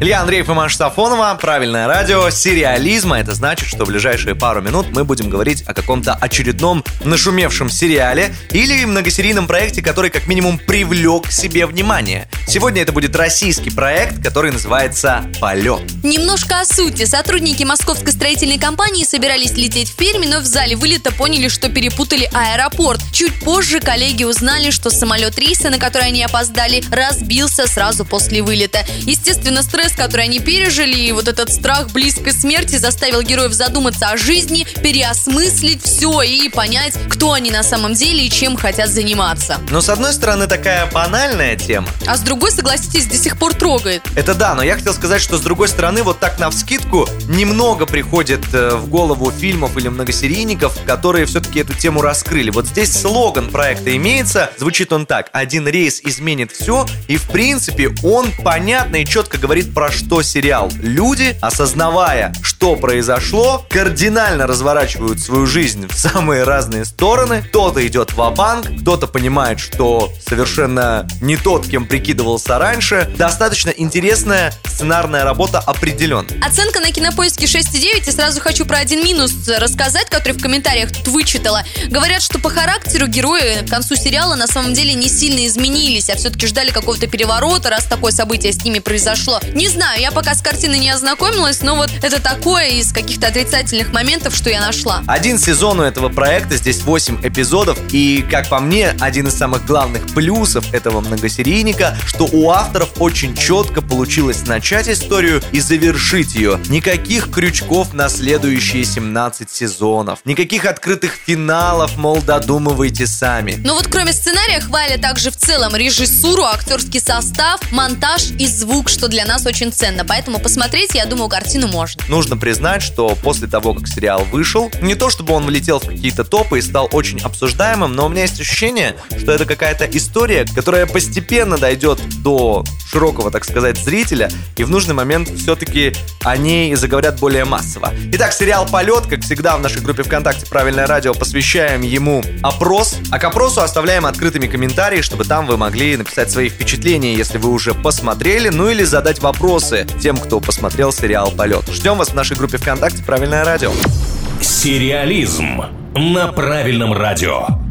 Илья Андреев и Маша Сафонова. Правильное радио. Сериализма. Это значит, что в ближайшие пару минут мы будем говорить о каком-то очередном нашумевшем сериале или многосерийном проекте, который как минимум привлек к себе внимание. Сегодня это будет российский проект, который называется «Полет». Немножко о сути. Сотрудники московской строительной компании собирались лететь в Пермь, но в зале вылета поняли, что перепутали аэропорт. Чуть позже коллеги узнали, что самолет рейса, на который они опоздали, разбился сразу после вылета. Естественно, стресс стресс, который они пережили, и вот этот страх близкой смерти заставил героев задуматься о жизни, переосмыслить все и понять, кто они на самом деле и чем хотят заниматься. Но с одной стороны такая банальная тема. А с другой, согласитесь, до сих пор трогает. Это да, но я хотел сказать, что с другой стороны, вот так на вскидку немного приходит э, в голову фильмов или многосерийников, которые все-таки эту тему раскрыли. Вот здесь слоган проекта имеется, звучит он так. Один рейс изменит все, и в принципе он понятно и четко говорит про что сериал. Люди, осознавая, что произошло, кардинально разворачивают свою жизнь в самые разные стороны. Кто-то идет в банк кто-то понимает, что совершенно не тот, кем прикидывался раньше. Достаточно интересная сценарная работа определенно. Оценка на кинопоиске 6,9. И сразу хочу про один минус рассказать, который в комментариях тут вычитала. Говорят, что по характеру герои к концу сериала на самом деле не сильно изменились, а все-таки ждали какого-то переворота, раз такое событие с ними произошло. Не знаю, я пока с картиной не ознакомилась, но вот это такое из каких-то отрицательных моментов, что я нашла. Один сезон у этого проекта, здесь 8 эпизодов, и, как по мне, один из самых главных плюсов этого многосерийника, что у авторов очень четко получилось начать историю и завершить ее. Никаких крючков на следующие 17 сезонов, никаких открытых финалов, мол, додумывайте сами. Ну вот кроме сценария хвалят также в целом режиссуру, актерский состав, монтаж и звук, что для нас очень ценно, поэтому посмотреть, я думаю, картину можно. Нужно признать, что после того, как сериал вышел, не то чтобы он влетел в какие-то топы и стал очень обсуждаемым, но у меня есть ощущение, что это какая-то история, которая постепенно дойдет до широкого, так сказать, зрителя, и в нужный момент все-таки о ней заговорят более массово. Итак, сериал «Полет», как всегда в нашей группе ВКонтакте «Правильное радио», посвящаем ему опрос, а к опросу оставляем открытыми комментарии, чтобы там вы могли написать свои впечатления, если вы уже посмотрели, ну или задать вопрос вопросы тем, кто посмотрел сериал «Полет». Ждем вас в нашей группе ВКонтакте «Правильное радио». Сериализм на правильном радио.